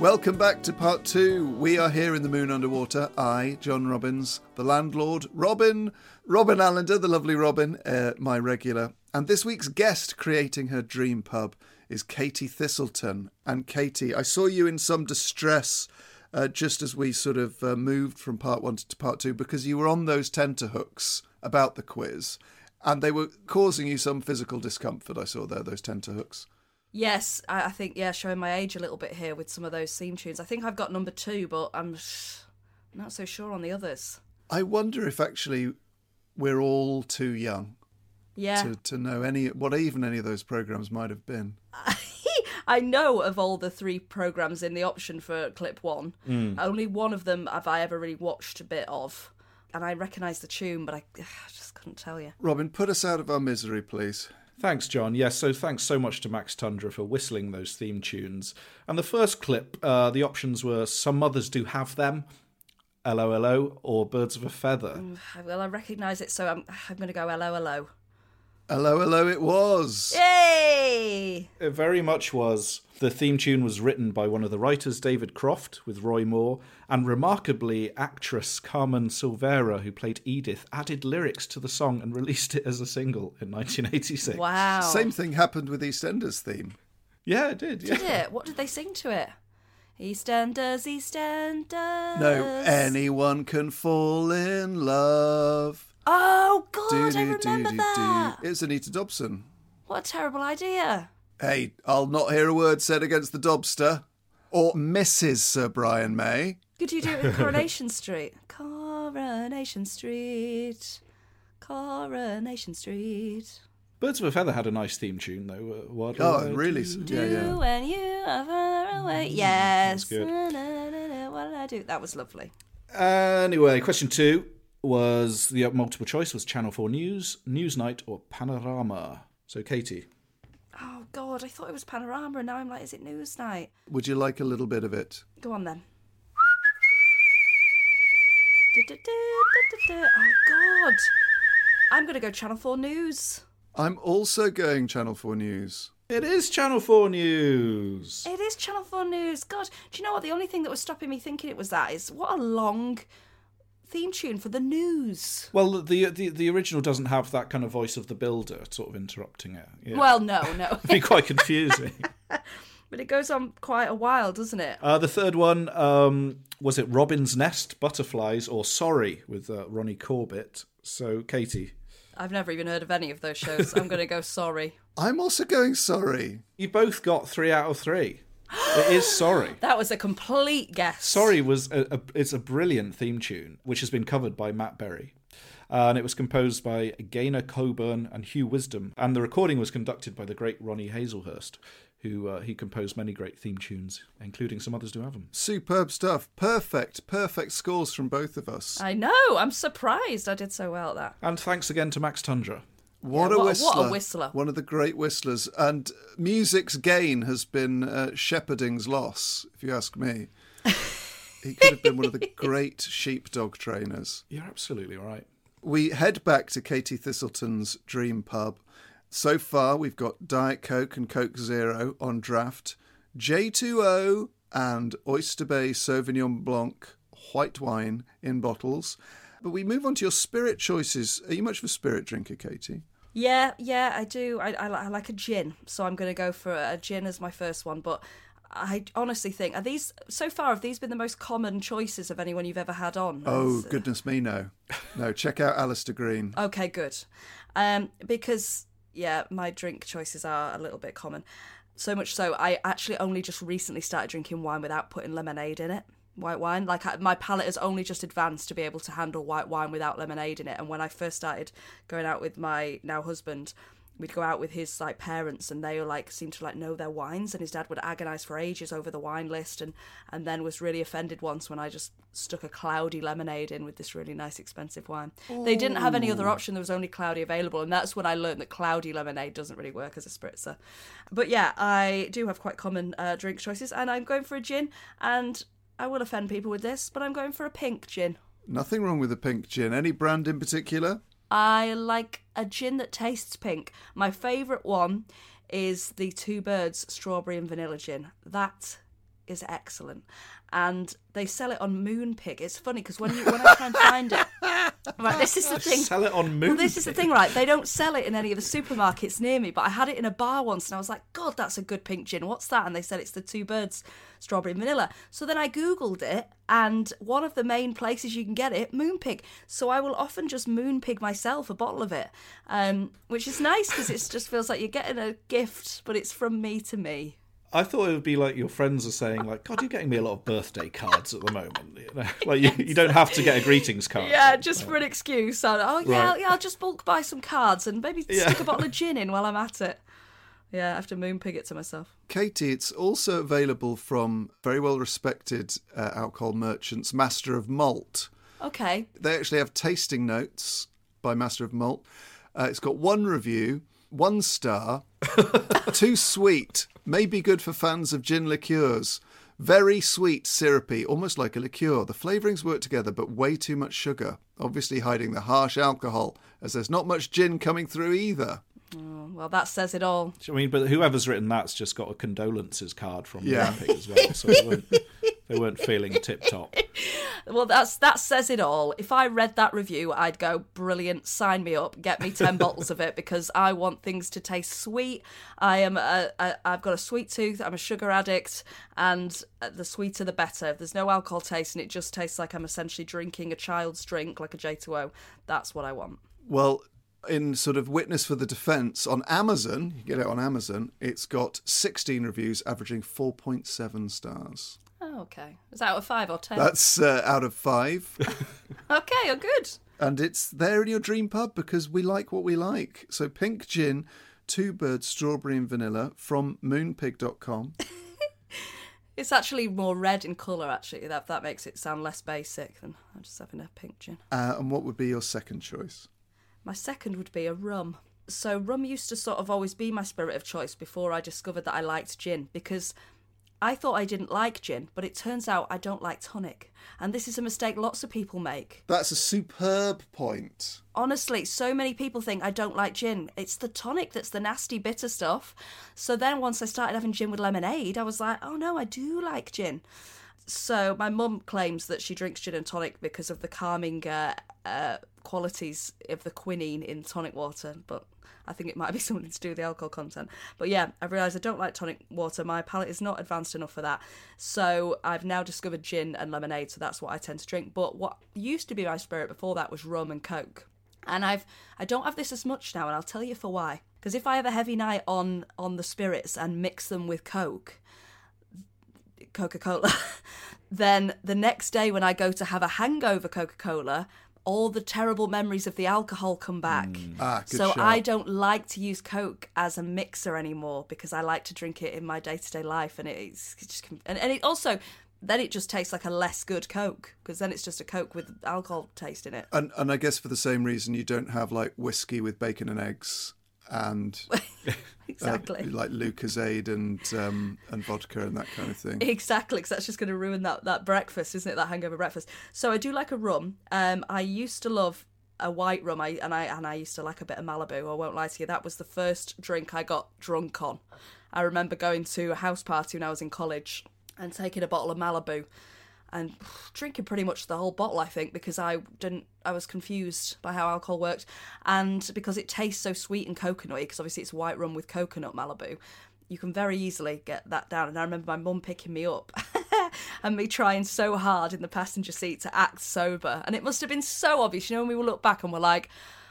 Welcome back to part two. We are here in the moon underwater. I, John Robins, the landlord, Robin, Robin Allender, the lovely Robin, uh, my regular. And this week's guest creating her dream pub is Katie Thistleton. And Katie, I saw you in some distress uh, just as we sort of uh, moved from part one to part two because you were on those tenterhooks about the quiz and they were causing you some physical discomfort. I saw there, those tenterhooks. Yes, I, I think yeah, showing my age a little bit here with some of those theme tunes. I think I've got number two, but I'm not so sure on the others. I wonder if actually we're all too young Yeah, to, to know any what even any of those programs might have been. I know of all the three programs in the option for clip one. Hmm. Only one of them have I ever really watched a bit of, and I recognise the tune, but I, I just couldn't tell you. Robin, put us out of our misery, please. Thanks, John. Yes, so thanks so much to Max Tundra for whistling those theme tunes. And the first clip, uh, the options were Some Mothers Do 'Ave 'Em, LOLO, or Birds of a Feather. Well, I recognise it, so I'm I'm going to go hello hello. Hello, hello, it was. Yay! It very much was. The theme tune was written by one of the writers, David Croft, with Roy Moore, and remarkably, actress Carmen Silvera, who played Edith, added lyrics to the song and released it as a single in 1986. Wow. Same thing happened with EastEnders theme. Yeah, it did. Yeah. Did it? What did they sing to it? EastEnders, EastEnders. No, anyone can fall in love. Oh God, I Do-do-do-do-do. remember that. It's Anita Dobson. What a terrible idea. Hey, I'll not hear a word said against the Dobster. Or Mrs. Sir Brian May. Could you do it in Coronation Street? Coronation Street. Coronation Street. Birds of a Feather had a nice theme tune, though. Uh, what Oh, I really? do? Yeah, yeah. Do when you are far away. Yes. good. Na, na, na, na, What did I do? That was lovely. Anyway, question two was the multiple choice was Channel 4 News, Newsnight, or Panorama. So, Katie. God, I thought it was Panorama, and now I'm like, is it Newsnight? Would you like a little bit of it? Go on then. Oh God, I'm gonna go Channel Four News. I'm also going Channel 4 News. It is Channel 4 News. It is Channel 4 News. God, do you know what? The only thing that was stopping me thinking it was that is what a long theme tune for the news. Well, the, the the original doesn't have that kind of voice of the builder sort of interrupting it. Yeah. Well, no, no. It'd be quite confusing. but it goes on quite a while, doesn't it? uh, the third one um, was it Robin's Nest, Butterflies, or Sorry with uh, Ronnie Corbett. So, Katie, I've never even heard of any of those shows. I'm going to go sorry. I'm also going sorry. you both got three out of three. It is Sorry. That was a complete guess. Sorry was a, a, it's a brilliant theme tune which has been covered by Matt Berry. Uh, and it was composed by Gaynor Colbourn and Hugh Wisdom, and the recording was conducted by the great Ronnie Hazlehurst, who uh, he composed many great theme tunes, including some others do have them. Superb stuff. Perfect, perfect scores from both of us. I know. I'm surprised I did so well at that. And thanks again to Max Tundra. What Yeah, a what whistler! what a whistler. One of the great whistlers, and music's gain has been uh, Shepherding's loss, if you ask me. he could have been one of the great sheepdog trainers. You're absolutely right. We head back to Katie Thistleton's dream pub. So far, we've got Diet Coke and Coke Zero on draft, J2O and Oyster Bay Sauvignon Blanc white wine in bottles. But we move on to your spirit choices. Are you much of a spirit drinker, Katie? Yeah, yeah, I do. I, I, I like a gin, so I'm going to go for a gin as my first one. But I honestly think are these so far have these been the most common choices of anyone you've ever had on? Oh, Is- goodness me, no. No, check out Alistair Green. Okay, good. Um, because yeah, my drink choices are a little bit common. So much so, I actually only just recently started drinking wine without putting lemonade in it. White wine, like I, my palate has only just advanced to be able to handle white wine without lemonade in it. And when I first started going out with my now husband, we'd go out with his like parents, and they were like seemed to like know their wines. And his dad would agonise for ages over the wine list, and and then was really offended once when I just stuck a cloudy lemonade in with this really nice expensive wine. They didn't have any other option. There was only cloudy available, and that's when I learned that cloudy lemonade doesn't really work as a spritzer. But yeah, I do have quite common uh, drink choices, and I'm going for a gin. And I will offend people with this, but I'm going for a pink gin. Nothing wrong with a pink gin. Any brand in particular? I like a gin that tastes pink. My favourite one is the Two Birds Strawberry and Vanilla Gin. That is excellent. And they sell it on Moonpig. It's funny because when you when I try and find it, right, this is the thing. Sell it on Well, Moon. this is the thing, right? They don't sell it in any of the supermarkets near me, but I had it in a bar once and I was like, God, that's a good pink gin. What's that? And they said it's the Two Birds Strawberry and Vanilla. So then I Googled it, and one of the main places you can get it, Moonpig. So I will often just Moonpig myself a bottle of it, um, which is nice because it just feels like you're getting a gift, but it's from me to me. I thought it would be like your friends are saying, like, God, you're getting me a lot of birthday cards at the moment. You know? Like, you, you don't have to get a greetings card. Yeah, just for an excuse. So, oh, yeah, Right. yeah, I'll just bulk buy some cards and maybe Yeah. stick a bottle of gin in while I'm at it. Yeah, I have to Moonpig it to myself. Katie, it's also available from very well respected uh, alcohol merchants, Master of Malt. Okay. They actually have tasting notes by Master of Malt. Uh, it's got one review, one star, too sweet, may be good for fans of gin liqueurs. Very sweet, syrupy, almost like a liqueur. The flavourings work together, but way too much sugar, obviously hiding the harsh alcohol, as there's not much gin coming through either. Oh, well, that says it all. I mean, but whoever's written that's just got a condolences card from Yeah. Moonpig as well, so they weren't, feeling tip top. Well, that's that says it all. If I read that review, I'd go brilliant. Sign me up. Get me ten bottles of it because I want things to taste sweet. I am a, a I've got a sweet tooth. I'm a sugar addict, and uh, the sweeter the better. If there's no alcohol taste and it just tastes like I'm essentially drinking a child's drink, like a J2O, that's what I want. Well, in sort of witness for the defence, on Amazon, you get it on Amazon, it's got 16 reviews averaging 4.7 stars. Oh, okay. Is that out of five or ten? That's uh, out of five. Okay, oh, good. and it's there in your dream pub because we like what we like. So, pink gin, two birds, strawberry and vanilla from moonpig.com. It's actually more red in colour. Actually, that that makes it sound less basic than just having a pink gin. Uh, and what would be your second choice? My second would be a rum. So rum used to sort of always be my spirit of choice before I discovered that I liked gin because I thought I didn't like gin, but it turns out I don't like tonic. And this is a mistake lots of people make. That's a superb point. Honestly, so many people think I don't like gin. It's the tonic that's the nasty bitter stuff. So then once I started having gin with lemonade, I was like, oh no, I do like gin. So my mum claims that she drinks gin and tonic because of the calming uh, uh, qualities of the quinine in tonic water, but I think it might be something to do with the alcohol content. But yeah, I've realised I don't like tonic water. My palate is not advanced enough for that. So I've now discovered gin and lemonade, so that's what I tend to drink. But what used to be my spirit before that was rum and coke. And I've I don't have this as much now, and I'll tell you for why. Because if I have a heavy night on on the spirits and mix them with coke, Coca Cola, then the next day when I go to have a hangover Coca Cola, all the terrible memories of the alcohol come back. Ah, good so shout. I don't like to use Coke as a mixer anymore because I like to drink it in my day to day life, and it's, it's just and, and it also then it just tastes like a less good Coke because then it's just a Coke with alcohol taste in it. And and I guess for the same reason you don't have like whiskey with bacon and eggs and Exactly. uh, like Lucozade and um, and vodka and that kind of thing. Exactly, because that's just going to ruin that, that breakfast, isn't it? That hangover breakfast. So I do like a rum. Um, I used to love a white rum. I and I and I used to like a bit of Malibu. I won't lie to you. That was the first drink I got drunk on. I remember going to a house party when I was in college and taking a bottle of Malibu and drinking pretty much the whole bottle. I think because I didn't. I was confused by how alcohol worked, and because it tastes so sweet and coconutty. Because obviously it's white rum with coconut Malibu. You can very easily get that down. And I remember my mum picking me up and me trying so hard in the passenger seat to act sober. And it must have been so obvious. You know, when we will look back and we're like,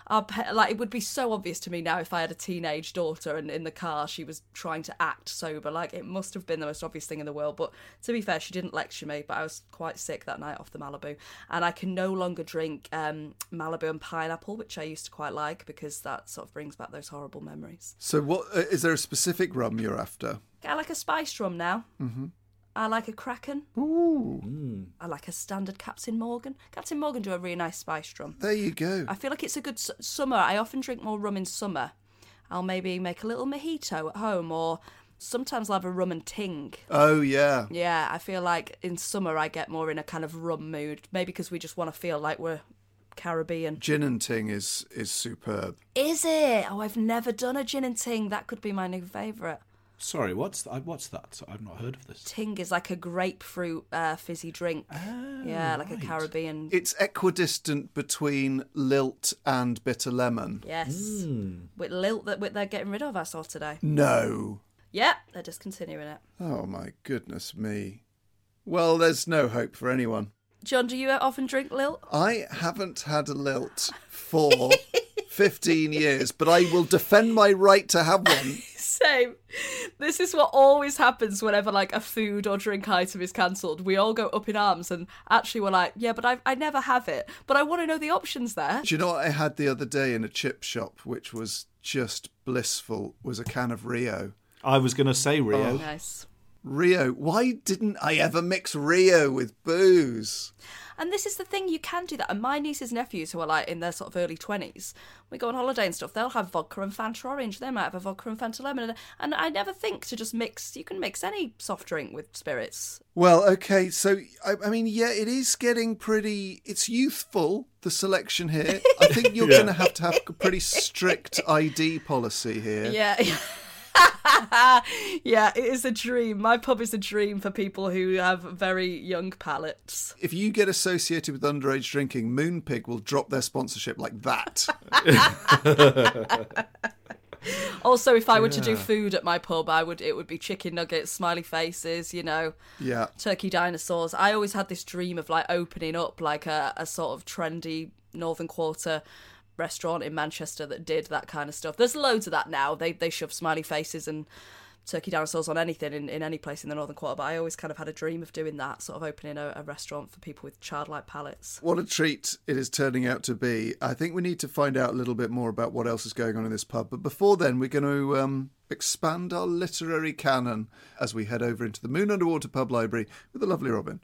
our like it would be so obvious to me now if I had a teenage daughter and in the car she was trying to act sober. Like it must have been the most obvious thing in the world. But to be fair, she didn't lecture me. But I was quite sick that night off the Malibu, and I can no longer drink um, Malibu and pineapple, which I used to quite like because that sort of brings back those horrible memories. So what uh, there a specific rum you're after? I like a spiced rum now. Mm-hmm. I like a Kraken. Ooh, mm. I like a standard Captain Morgan. Captain Morgan do a really nice spiced rum. there you go. I feel like it's a good s- summer. I often drink more rum in summer. I'll maybe make a little mojito at home, or sometimes I'll have a rum and ting. Oh yeah, Yeah, I feel like in summer I get more in a kind of rum mood. Maybe because we just want to feel like we're Caribbean. gin and ting is is superb. Is it? Oh, I've never done a gin and ting. That could be my new favourite. Sorry, what's th- what's that? I've not heard of this. Ting is like a grapefruit uh, fizzy drink. yeah, like a Caribbean. It's equidistant between lilt and bitter lemon. yes. With lilt that with- they're getting rid of, I saw today. No. Yeah, they're discontinuing it. Oh my goodness me. Well, there's no hope for anyone. John, do you often drink lilt? I haven't had a lilt for 15 years, but I will defend my right to have one. Same. This is what always happens whenever like a food or drink item is cancelled. We all go up in arms and actually we're like, yeah, but I I never have it. But I want to know the options there. Do you know what I had the other day in a chip shop, which was just blissful, was a can of Rio. I was going to say Rio. Nice. Rio. Why didn't I ever mix Rio with booze? And this is the thing, you can do that. And my nieces and nephews, who are like in their sort of early 20s, we go on holiday and stuff, they'll have vodka and Fanta orange. They might have a vodka and Fanta lemon. And, and I never think to just mix, you can mix any soft drink with spirits. Well, okay, so I, I mean, yeah, it is getting pretty. It's youthful. The selection here. I think you're going to have to have a pretty strict ID policy here. Yeah. yeah, it is a dream. My pub is a dream for people who have very young palates. If you get associated with underage drinking, Moonpig will drop their sponsorship like that. Also, if I were to do food at my pub, I would it would be chicken nuggets, smiley faces, you know, yeah. turkey dinosaurs. I always had this dream of like opening up like a, a sort of trendy Northern Quarter restaurant in Manchester that did that kind of stuff. There's loads of that now. They they shove smiley faces and turkey dinosaurs on anything in, in any place in the Northern Quarter. But I always kind of had a dream of doing that, sort of opening a, a restaurant for people with childlike palates. What a treat it is turning out to be. I think we need to find out a little bit more about what else is going on in this pub. But before then, we're going to um, expand our literary canon as we head over into the Moon Underwater Pub Library with the lovely Robin.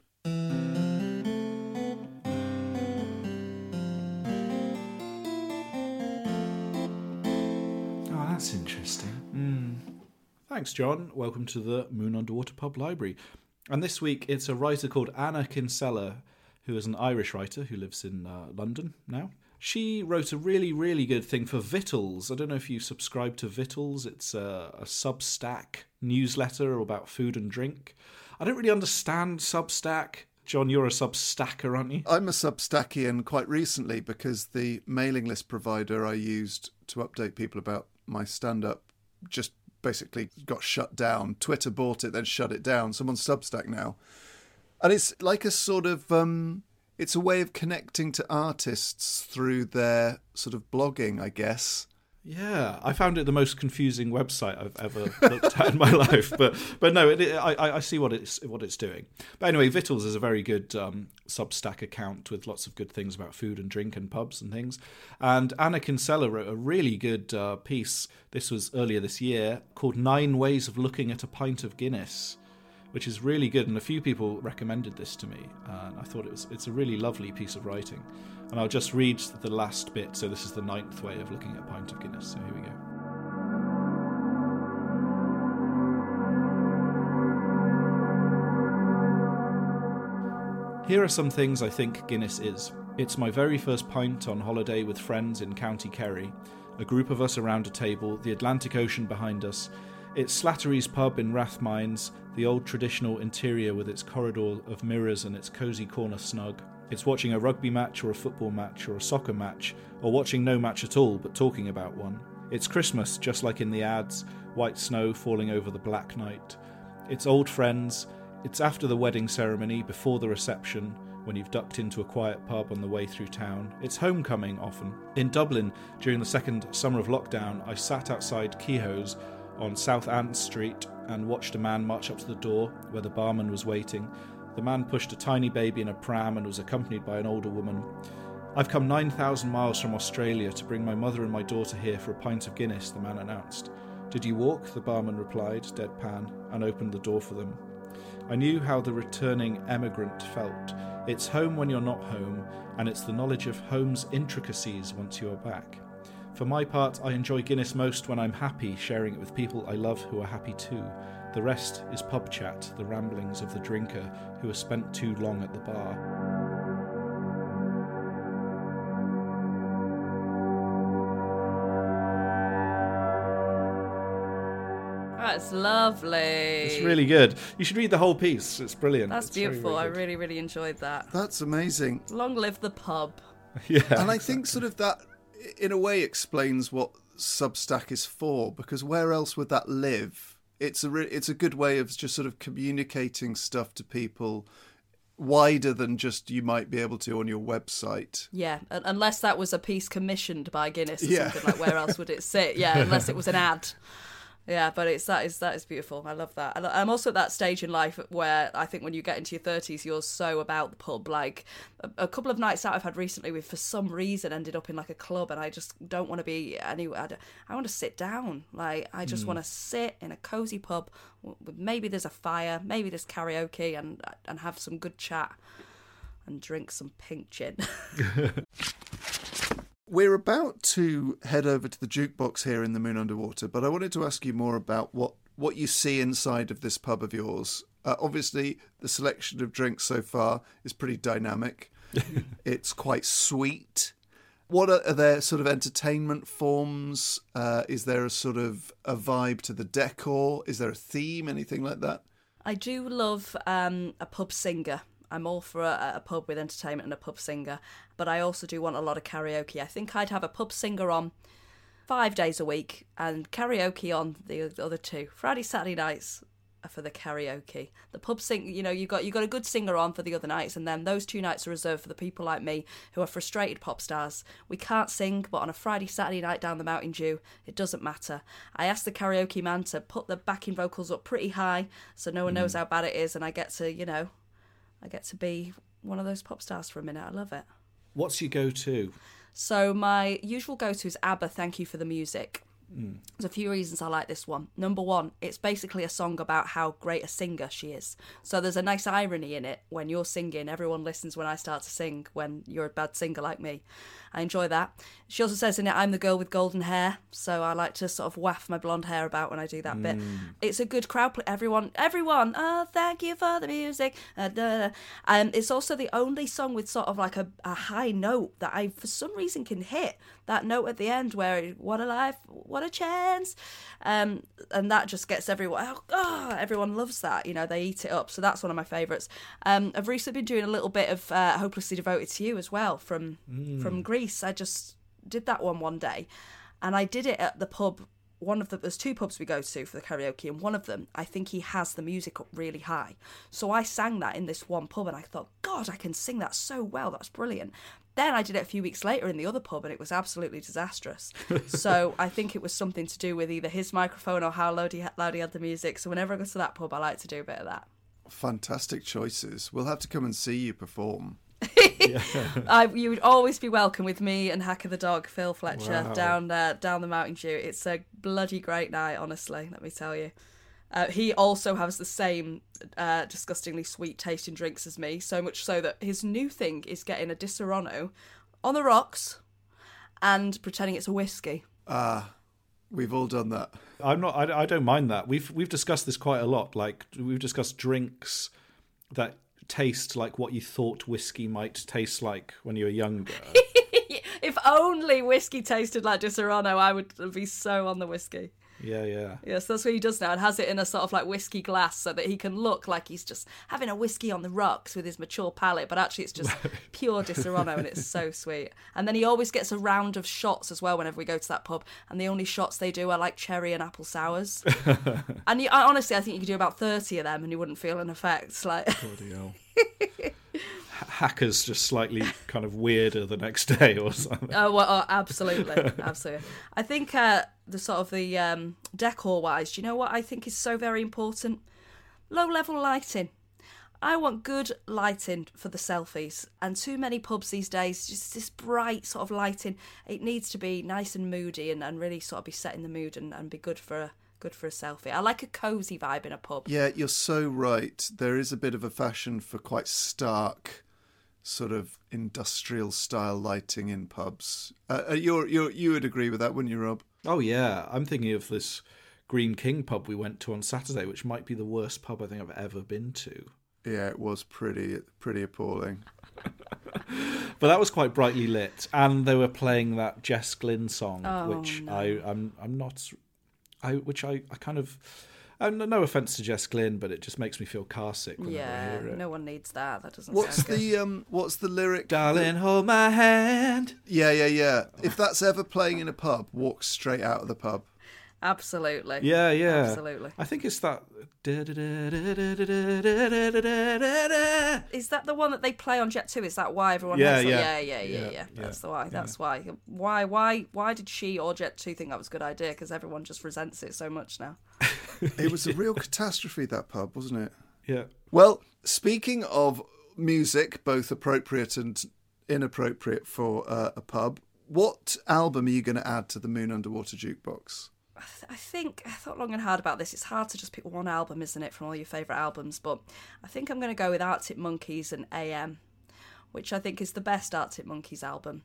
Thanks, John. Welcome to the Moon Underwater Pub Library. And this week it's a writer called Anna Kinsella, who is an Irish writer who lives in uh, London now. She wrote a really, really good thing for Vittles. I don't know if you subscribe to Vittles. It's a, a Substack newsletter about food and drink. I don't really understand Substack. John, you're a Substacker, aren't you? I'm a Substackian quite recently because the mailing list provider I used to update people about my stand up just basically got shut down. Twitter bought it, then shut it down. Someone's Substack now. And it's like a sort of um it's a way of connecting to artists through their sort of blogging, I guess. Yeah, I found it the most confusing website I've ever looked at in my life. But but no, it, it, I I see what it's what it's doing. But anyway, Vittles is a very good um, Substack account with lots of good things about food and drink and pubs and things. And Anna Kinsella wrote a really good uh, piece. This was earlier this year called Nine Ways of Looking at a Pint of Guinness which is really good. And a few people recommended this to me, and I thought it was it's a really lovely piece of writing. And I'll just read the last bit. So this is the ninth way of looking at a pint of Guinness. So here we go. Here are some things I think Guinness is. It's my very first pint on holiday with friends in County Kerry, a group of us around a table, the Atlantic Ocean behind us. It's Slattery's pub in Rathmines, the old traditional interior with its corridor of mirrors and its cosy corner snug. It's watching a rugby match or a football match or a soccer match, or watching no match at all but talking about one. It's Christmas, just like in the ads, white snow falling over the black night. It's old friends, it's after the wedding ceremony, before the reception, when you've ducked into a quiet pub on the way through town. It's homecoming often. In Dublin, during the second summer of lockdown, I sat outside Kehoe's on South Anne Street and watched a man march up to the door where the barman was waiting. The man pushed a tiny baby in a pram and was accompanied by an older woman. I've come 9,000 miles from Australia to bring my mother and my daughter here for a pint of Guinness, the man announced. Did you walk? The barman replied, deadpan, and opened the door for them. I knew how the returning emigrant felt. It's home when you're not home, and it's the knowledge of home's intricacies once you are back. For my part, I enjoy Guinness most when I'm happy, sharing it with people I love who are happy too. The rest is pub chat, the ramblings of the drinker who has spent too long at the bar. That's lovely. It's really good. You should read the whole piece. It's brilliant. That's It's very, beautiful. very I really, really enjoyed that. That's amazing. Long live the pub. Yeah. And I think sort of that, in a way, explains what Substack is for. Because where else would that live? It's a re- it's a good way of just sort of communicating stuff to people wider than just you might be able to on your website. Yeah, unless that was a piece commissioned by Guinness or Yeah. something like where else would it sit? Yeah, unless it was an ad. Yeah, but it's that is that is beautiful. I love that. And I'm also at that stage in life where I think when you get into your 30s, you're so about the pub. Like a, a couple of nights out I've had recently, with for some reason ended up in like a club, and I just don't want to be anywhere. I, I want to sit down. Like I just hmm. want to sit in a cozy pub. With maybe there's a fire, maybe there's karaoke, and and have some good chat and drink some pink gin. We're about to head over to the jukebox here in the Moon Underwater, but I wanted to ask you more about what, what you see inside of this pub of yours. Uh, obviously, the selection of drinks so far is pretty dynamic. it's quite sweet. What are, are there sort of entertainment forms? Uh, is there a sort of a vibe to the decor? Is there a theme? Anything like that? I do love um, a pub singer. I'm all for a, a pub with entertainment and a pub singer, but I also do want a lot of karaoke. I think I'd have a pub singer on five days a week and karaoke on the other two. Friday, Saturday nights are for the karaoke. The pub sing, you know, you got you got a good singer on for the other nights, and then those two nights are reserved for the people like me who are frustrated pop stars. We can't sing, but on a Friday, Saturday night down the Mountain Dew, it doesn't matter. I asked the karaoke man to put the backing vocals up pretty high so no one knows mm. how bad it is, and I get to, you know, I get to be one of those pop stars for a minute. I love it. What's your go-to? So my usual go-to is ABBA. Thank you for the music. There's a few reasons I like this one. Number one, it's basically a song about how great a singer she is. So there's a nice irony in it. When you're singing, everyone listens when I start to sing. When you're a bad singer like me, I enjoy that. She also says in it, "I'm the girl with golden hair," so I like to sort of waft my blonde hair about when I do that bit. It's a good crowd. Play. Everyone, everyone. Oh, thank you for the music. Uh, da, da. Um, it's also the only song with sort of like a, a high note that I, for some reason, can hit that note at the end where "What a life, what a chance," um, and that just gets everyone. Oh, oh, everyone loves that. You know, they eat it up. So that's one of my favourites. Um, I've recently been doing a little bit of uh, "Hopelessly Devoted to You" as well from from Grease. I just did that one one day, and I did it at the pub. One of the there's two pubs we go to for the karaoke, and one of them I think he has the music up really high. So I sang that in this one pub, and I thought, God, I can sing that so well. That's brilliant. Then I did it a few weeks later in the other pub, and it was absolutely disastrous. so I think it was something to do with either his microphone or how loud he, had, loud he had the music. So whenever I go to that pub, I like to do a bit of that. Fantastic choices. We'll have to come and see you perform. I, you would always be welcome with me and Hacker T Dog, Phil Fletcher, Wow. down uh, down the Mountain Dew. It's a bloody great night, honestly. Let me tell you. Uh, he also has the same uh, disgustingly sweet tasting drinks as me, so much so that his new thing is getting a Disaronno on the rocks and pretending it's a whiskey. Ah, we've all done that. I'm not. I, I don't mind that. We've we've discussed this quite a lot. Like we've discussed drinks that taste like what you thought whiskey might taste like when you were younger. if only whiskey tasted like Disaronno, I would be so on the whiskey. Yeah, yeah. Yes, that's what he does now, and has it in a sort of like whiskey glass so that he can look like he's just having a whiskey on the rocks with his mature palate, but actually it's just pure Disaronno, and it's so sweet. And then he always gets a round of shots as well whenever we go to that pub, and the only shots they do are like cherry and apple sours. and you, I, honestly, I think you could do about thirty of them, and you wouldn't feel an effect. Like, Bloody hell. Hackers just slightly kind of weirder the next day or something. Oh, well, oh absolutely, absolutely. I think uh, the sort of the um, decor wise, do you know what I think is so very important? Low level lighting. I want good lighting for the selfies, and too many pubs these days just this bright sort of lighting. It needs to be nice and moody and, and really sort of be setting the mood and, and be good for a good for a selfie. I like a cozy vibe in a pub. Yeah, you're so right. There is a bit of a fashion for quite stark, sort of industrial style lighting in pubs. Uh, uh, you're, you're, you would agree with that, wouldn't you, Rob? Oh yeah, I'm thinking of this Greene King pub we went to on Saturday, which might be the worst pub I think I've ever been to. Yeah, it was pretty pretty appalling. But that was quite brightly lit, and they were playing that Jess Glynne song, Oh, which no. I I'm I'm not, I which I I kind of. And no offense to Jess Glynne, but it just makes me feel car sick whenever I Yeah, hear it. no one needs that. That doesn't What's sound good. the um? What's the lyric? Darling, hold my hand. Yeah, yeah, yeah. If that's ever playing in a pub, walk straight out of the pub. Absolutely. Yeah, yeah. Absolutely. I think it's that. Is that the one that they play on Jet 2? Is that why everyone Yeah, has that? yeah. Yeah, yeah, yeah, yeah, Yeah, That's the why. That's why. Why why why did she or Jet 2 think that was a good idea? Because everyone just resents it so much now. It was a real catastrophe that pub, wasn't it? Yeah. Well, speaking of music, both appropriate and inappropriate for uh, a pub, what album are you going to add to the Moon Underwater Jukebox? I th- I think I thought long and hard about this. It's hard to just pick one album, isn't it, from all your favourite albums? But I think I'm going to go with Arctic Monkeys and AM, which I think is the best Arctic Monkeys album.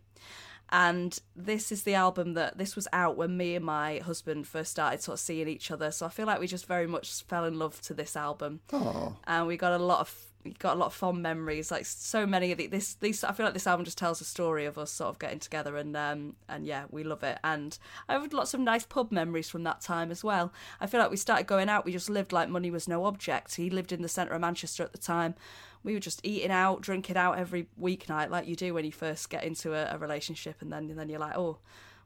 And this is the album that this was out when me and my husband first started sort of seeing each other. So I feel like we just very much fell in love to this album. Oh, and we got a lot of got a lot of fond memories. Like so many of the, this these I feel like this album just tells a story of us sort of getting together and um and yeah we love it. And I have lots of nice pub memories from that time as well. I feel like we started going out. We just lived like money was no object. He lived in the centre of Manchester at the time. We were just eating out, drinking out every weeknight, like you do when you first get into a, a relationship, and then and then you're like, oh,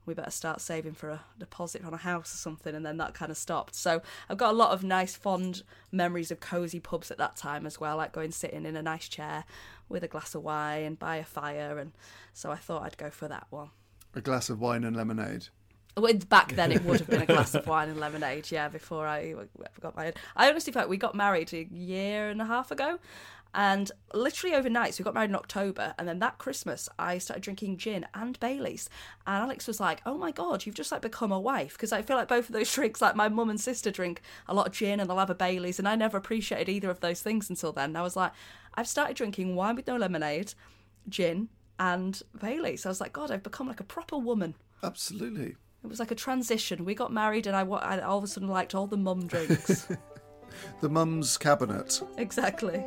we better start saving for a deposit on a house or something and then that kind of stopped. So i've got a lot of nice fond memories of cozy pubs at that time as well like going sitting in a nice chair with a glass of wine and by a fire and so i thought i'd go for that one. A glass of wine and lemonade. well, back then it would have been a glass of wine and lemonade yeah before i got married. I honestly felt we got married a year and a half ago and literally overnight, so we got married in October, and then that Christmas I started drinking gin and Baileys. And Alex was like, "Oh my god, you've just like become a wife," because I feel like both of those drinks, like my mum and sister drink a lot of gin and they'll have a Baileys, and I never appreciated either of those things until then. And I was like, I've started drinking wine with no lemonade, gin, and Baileys. So I was like, God, I've become like a proper woman. Absolutely. It was like a transition. We got married, and I, I all of a sudden liked all the mum drinks. The mum's cabinet. exactly.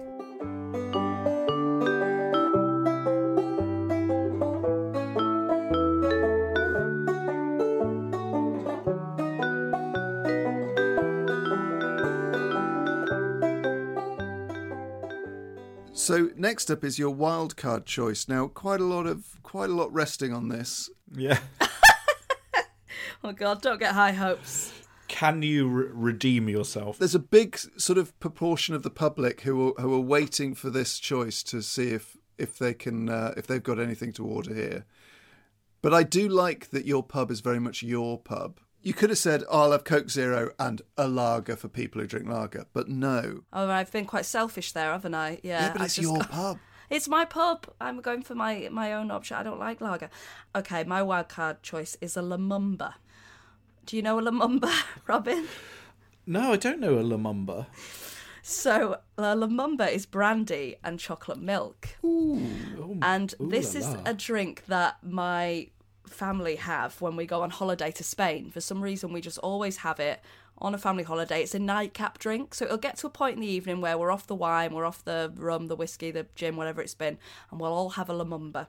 So next up is your wild card choice. Now, quite a lot of quite a lot resting on this. Yeah. Oh God, don't get high hopes. Can you re- redeem yourself? There's a big sort of proportion of the public who are, who are waiting for this choice to see if if they can uh, if they've got anything to order here. But I do like that your pub is very much your pub. You could have said, oh, "I'll have Coke Zero and a lager for people who drink lager," but no. Oh, I've been quite selfish there, haven't I? Yeah. Yeah, but it's just your got- pub. It's my pub. I'm going for my my own option. I don't like lager. Okay, my wild card choice is a Lumumba. Do you know a Lumumba, Robin? No, I don't know a Lumumba. So La Lumumba is brandy and chocolate milk. Ooh, and ooh this la is la. a drink that my family have when we go on holiday to Spain. For some reason, we just always have it on a family holiday. It's a nightcap drink, so it'll get to a point in the evening where we're off the wine, we're off the rum, the whiskey, the gin, whatever it's been, and we'll all have a Lumumba.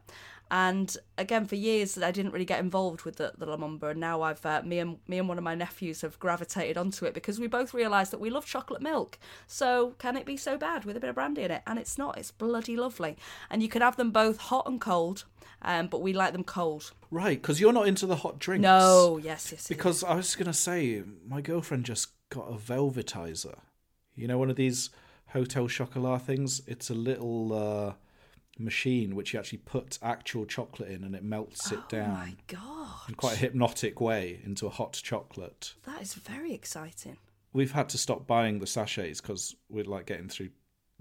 And again, for years, I didn't really get involved with the, the Lumumba, and now I've uh, me and me and one of my nephews have gravitated onto it because we both realised that we love chocolate milk. So can it be so bad with a bit of brandy in it? And it's not. It's bloody lovely, and you can have them both hot and cold. Um, but we like them cold. Right, because you're not into the hot drinks. No, yes, yes, yes. Because I was going to say, my girlfriend just got a velvetizer. You know, one of these Hotel Chocolat things? It's a little uh, machine which you actually put actual chocolate in and it melts it Oh down my god, in quite a hypnotic way into a hot chocolate. that is very exciting. We've had to stop buying the sachets because we're like getting through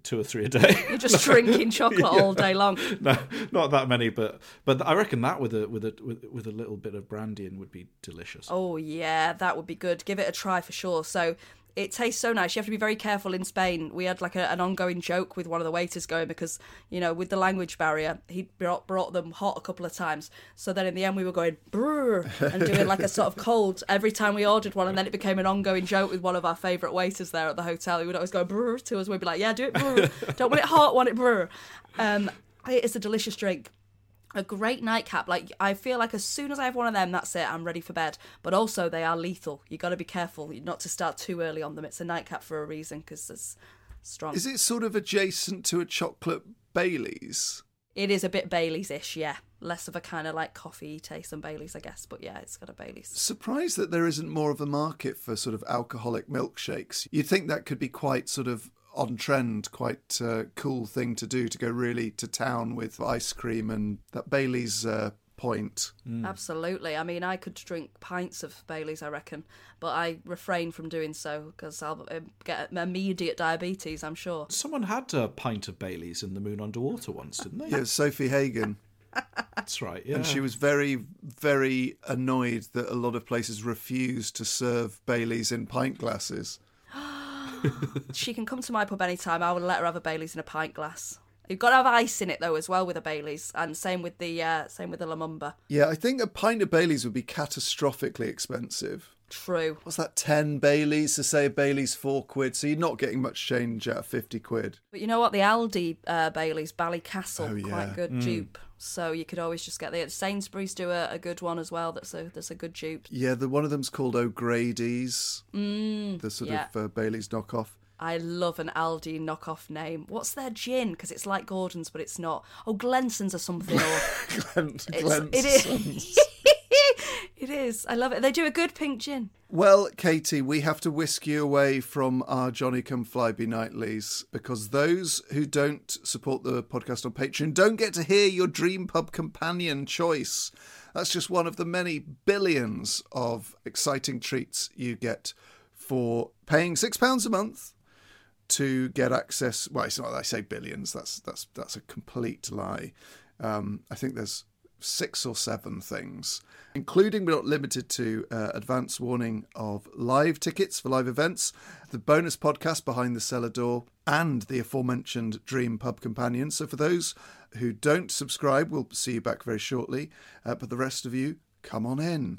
two or three a day. You're just drinking chocolate all day long. no, not that many, but but I reckon that with a with a with, with a little bit of brandy in would be delicious. Oh yeah, that would be good. Give it a try for sure. So it tastes so nice. You have to be very careful in Spain. We had like a, an ongoing joke with one of the waiters going because you know with the language barrier, he brought, brought them hot a couple of times. So then in the end we were going brr and doing like a sort of cold every time we ordered one, and then it became an ongoing joke with one of our favourite waiters there at the hotel. He would always go brr to us. We'd be like, yeah, do it brr. Don't want it hot, want it brr. Um, it is a delicious drink a great nightcap. Like I feel like as soon as I have one of them, that's it. I'm ready for bed. But also they are lethal. You got to be careful not to start too early on them. It's a nightcap for a reason because it's strong. Is it sort of adjacent to a chocolate Bailey's? It is a bit Bailey's-ish, yeah. Less of a kind of like coffee taste than Bailey's, I guess. But yeah, it's got a Bailey's. Surprised that there isn't more of a market for sort of alcoholic milkshakes. You'd think that could be quite sort of on trend, quite uh, cool thing to do to go really to town with ice cream and that Bailey's uh, point. Absolutely. I mean, I could drink pints of Bailey's, I reckon, but I refrain from doing so because I'll uh, get immediate diabetes. I'm sure. Someone had a pint of Bailey's in the Moon Underwater once, didn't they? Yeah, Sofie Hagen. That's right. Yeah. And she was very, very annoyed that a lot of places refused to serve Bailey's in pint glasses. She can come to my pub anytime. I will let her have a Bailey's in a pint glass. You've got to have ice in it though, as well with a Bailey's, and same with the uh, same with the Lumumba. Yeah, I think a pint of Bailey's would be catastrophically expensive. True. What's that, 10 Baileys? To say a Bailey's four quid, so you're not getting much change out of 50 quid. But you know what? The Aldi uh, Bailey's Ballycastle, Oh, yeah. quite good dupe. So you could always just get the Sainsbury's do a, a good one as well. That's a that's a good dupe. Yeah, the one of them's called O'Grady's, mm, the sort yeah. of uh, Bailey's knockoff. I love an Aldi knockoff name. What's their gin? Because it's like Gordon's, but it's not. Oh, Glenson's or something. Or Glen, it's, Glen's it is. It is. I love it. They do a good pink gin. Well, Katie, we have to whisk you away from our Johnny Come Flyby Nightlies because those who don't support the podcast on Patreon don't get to hear your Dream Pub companion choice. That's just one of the many billions of exciting treats you get for paying £6 a month to get access. Well, it's not I say billions. That's that's that's a complete lie. Um, I think there's six or seven things, including but not limited to uh, advance warning of live tickets for live events, the bonus podcast behind the cellar door, and the aforementioned Dream Pub Companion. So for those who don't subscribe, we'll see you back very shortly. Uh, but the rest of you, come on in.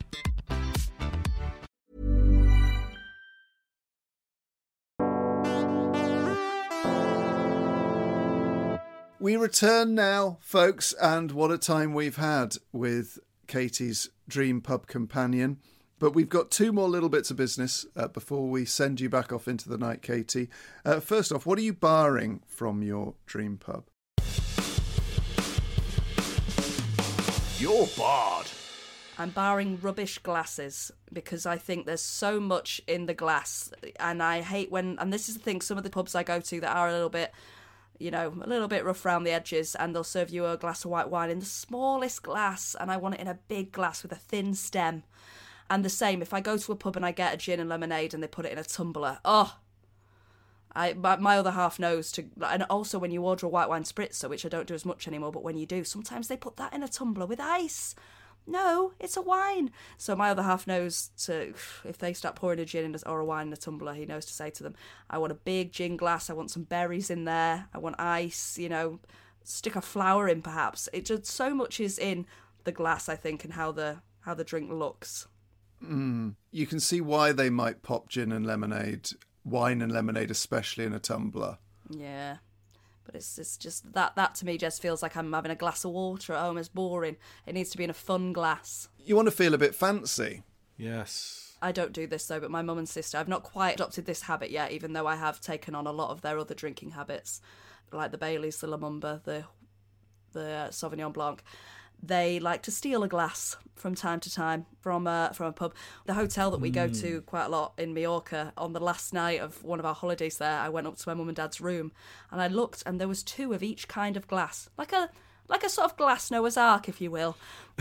We return now, folks, and what a time we've had with Katie's dream pub companion. But we've got two more little bits of business uh, before we send you back off into the night, Katie. Uh, first off, what are you barring from your dream pub? You're barred. I'm barring rubbish glasses because I think there's so much in the glass, and I hate when. And this is the thing: some of the pubs I go to that are a little bit, you know, a little bit rough around the edges, and they'll serve you a glass of white wine in the smallest glass, and I want it in a big glass with a thin stem. And the same, if I go to a pub and I get a gin and lemonade and they put it in a tumbler, oh, I my, my other half knows to, and also when you order a white wine spritzer, which I don't do as much anymore, but when you do, sometimes they put that in a tumbler with ice. No, it's a wine. So my other half knows to, if they start pouring a gin in a, or a wine in a tumbler, he knows to say to them, "I want a big gin glass. I want some berries in there. I want ice. You know, stick a flower in perhaps. It just so much is in the glass, I think, and how the how the drink looks. Hmm. You can see why they might pop gin and lemonade, wine and lemonade, especially in a tumbler. Yeah. But it's, it's just that that to me just feels like I'm having a glass of water at home. It's boring. It needs to be in a fun glass. You want to feel a bit fancy. Yes. I don't do this though, but my mum and sister, I've not quite adopted this habit yet, even though I have taken on a lot of their other drinking habits, like the Baileys, the Lumumba, the the Sauvignon Blanc. They like to steal a glass from time to time from a from a pub. The hotel that we go to hmm. quite a lot in Majorca. On the last night of one of our holidays there, I went up to my mum and dad's room, and I looked, and there was two of each kind of glass, like a like a sort of glass Noah's Ark, if you will.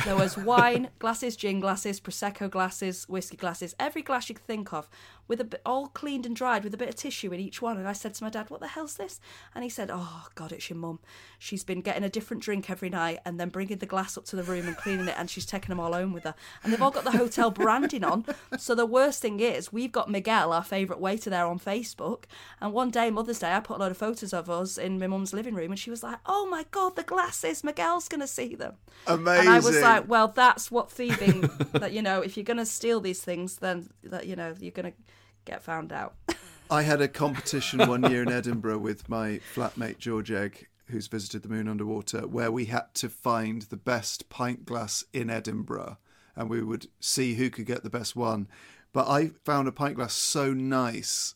There was wine glasses, gin glasses, prosecco glasses, whiskey glasses, every glass you could think of, with a bit all cleaned and dried with a bit of tissue in each one. And I said to my dad, "What the hell's this?" And he said, "Oh God, it's your mum. She's been getting a different drink every night and then bringing the glass up to the room and cleaning it, and she's taking them all home with her. And they've all got the hotel branding on. So the worst thing is, we've got Miguel, our favourite waiter, there on Facebook. And one day, Mother's Day, I put a load of photos of us in my mum's living room, and she was like, "Oh my God, the glasses! Miguel's gonna see them." Amazing. And I was like, well, that's what thieving. that you know, if you're gonna steal these things, then that you know you're gonna get found out. I had a competition one year in Edinburgh with my flatmate George Egg, who's visited the Moon Under Water, where we had to find the best pint glass in Edinburgh and we would see who could get the best one. But I found a pint glass so nice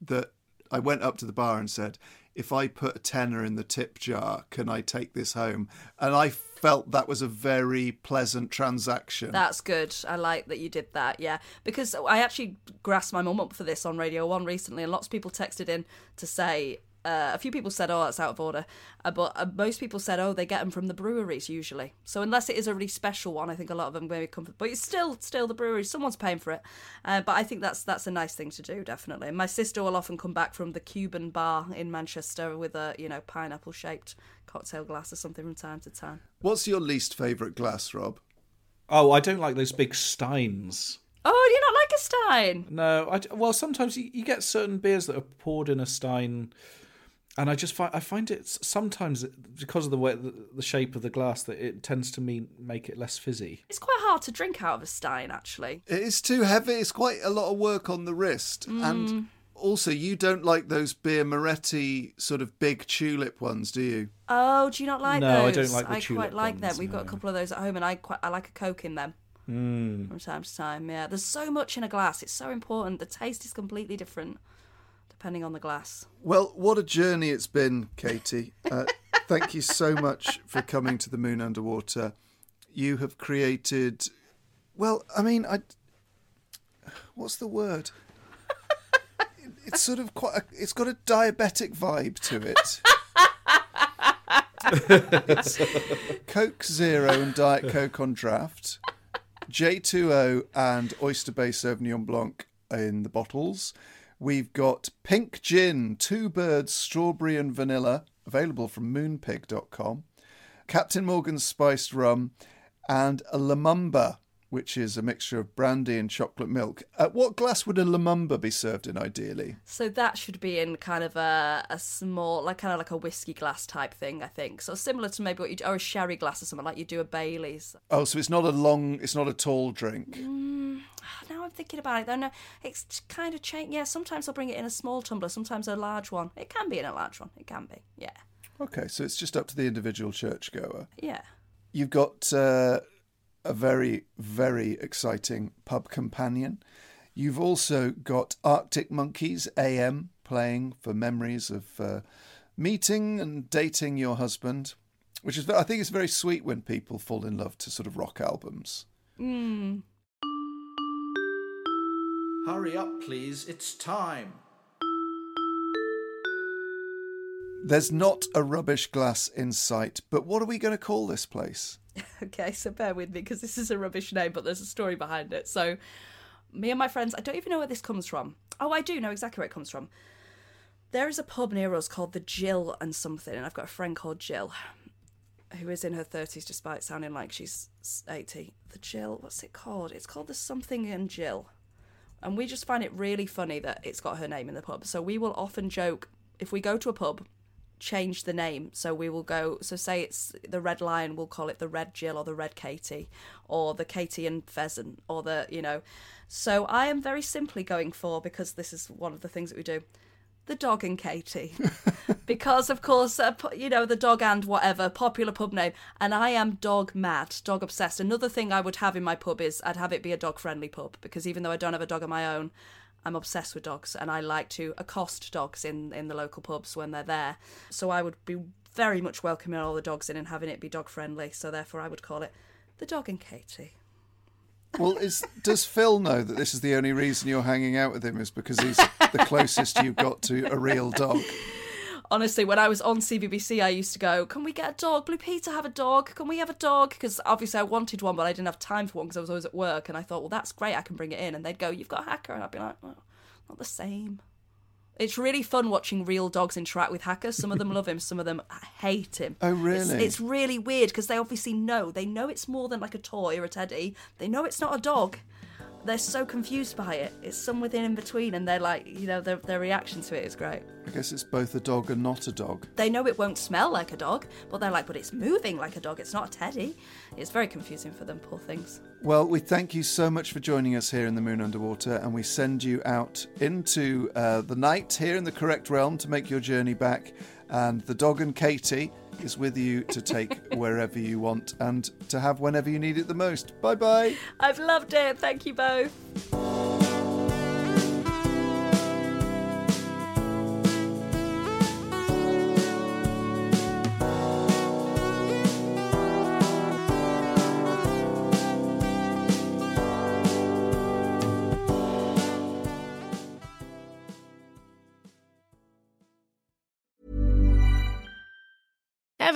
that I went up to the bar and said, if I put a tenner in the tip jar, can I take this home? And I felt that was a very pleasant transaction. That's good. I like that you did that. Yeah, because I actually grasped my mum up for this on Radio One recently, and lots of people texted in to say. Uh, a few people said, "Oh, that's out of order," uh, but uh, most people said, "Oh, they get them from the breweries usually." So unless it is a really special one, I think a lot of them maybe come. From, but it's still still the breweries. Someone's paying for it, uh, but I think that's that's a nice thing to do, definitely. And my sister will often come back from the Cuban bar in Manchester with a you know pineapple shaped cocktail glass or something from time to time. What's your least favourite glass, Rob? Oh, I don't like those big steins. Oh, do you not like a Stein? No, I, well, sometimes you, you get certain beers that are poured in a stein, and I just find I find it sometimes because of the way the, the shape of the glass that it tends to mean make it less fizzy. It's quite hard to drink out of a Stein, actually. It is too heavy. It's quite a lot of work on the wrist. Mm. And also, you don't like those Birra Moretti sort of big tulip ones, do you? Oh, do you not like No, I those? don't like the I tulip quite like them. We've got a couple of those at home, and I quite I like a Coke in them Mm. from time to time. Yeah, there's so much in a glass. It's so important. The taste is completely different depending on the glass. Well, what a journey it's been, Katie. Uh, thank you so much for coming to the Moon Under Water. You have created, well, I mean, I. What's the word? It's sort of quite. A, it's got a diabetic vibe to it. it's Coke Zero and Diet Coke on draft, J2O and Oyster Bay Sauvignon Blanc in the bottles. We've got pink gin, two birds, strawberry and vanilla, available from moonpig.com. Captain Morgan's spiced rum, and a Lumumba, which is a mixture of brandy and chocolate milk. At what glass would a Lumumba be served in ideally? So that should be in kind of a, a small, like kind of like a whiskey glass type thing, I think. So similar to maybe what you do, or a sherry glass or something, like you do a Bailey's. Oh, so it's not a long, it's not a tall drink. Mm, I'm thinking about it, though. No, it's kind of changed. Yeah, sometimes I'll bring it in a small tumbler, sometimes a large one. It can be in a large one. It can be. Yeah. Okay, so it's just up to the individual churchgoer. Yeah. You've got uh, a very, very exciting pub companion. You've also got Arctic Monkeys AM playing for memories of uh, meeting and dating your husband, which is, I think, it's very sweet when people fall in love to sort of rock albums. Mm. Hurry up, please. It's time. There's not a rubbish glass in sight, but what are we going to call this place? Okay, so bear with me because this is a rubbish name, but there's a story behind it. So, me and my friends, I don't even know where this comes from. Oh, I do know exactly where it comes from. There is a pub near us called the Jill and something, and I've got a friend called Jill who is in her 30s despite sounding like she's 80. The Jill, what's it called? It's called the Something and Jill. And we just find it really funny that it's got her name in the pub. So we will often joke if we go to a pub, change the name. So we will go, so say it's the Red Lion, we'll call it the Red Jill or the Red Katie or the Katie and Pheasant or the, you know. So I am very simply going for, because this is one of the things that we do, the dog and Katie. because, of course, uh, you know, the dog and whatever, popular pub name. And I am dog mad, dog obsessed. Another thing I would have in my pub is I'd have it be a dog friendly pub because even though I don't have a dog of my own, I'm obsessed with dogs and I like to accost dogs in, in the local pubs when they're there. So I would be very much welcoming all the dogs in and having it be dog friendly. So therefore, I would call it the dog and Katie. Well, is does Phil know that this is the only reason you're hanging out with him is because he's the closest you've got to a real dog? honestly, when I was on CBBC, I used to go, "Can we get a dog? Blue Peter have a dog? Can we have a dog?" Because obviously I wanted one, but I didn't have time for one because I was always at work. And I thought, well, that's great, I can bring it in. And they'd go, "You've got a hacker," and I'd be like, oh, "Not the same." It's really fun watching real dogs interact with hackers. Some of them love him, some of them hate him. Oh, It's, really? it's really weird because they obviously know. They know it's more than like a toy or a teddy. They know it's not a dog. They're so confused by it. It's somewhere in between, and they're like, you know, their their reaction to it is great. I guess it's both a dog and not a dog. They know it won't smell like a dog, but they're like, but it's moving like a dog. It's not a teddy. It's very confusing for them, poor things. Well, we thank you so much for joining us here in the Moon Under Water, and we send you out into uh, the night here in the correct realm to make your journey back. And the dog and Katie is with you to take wherever you want and to have whenever you need it the most. Bye bye. I've loved it. Thank you both.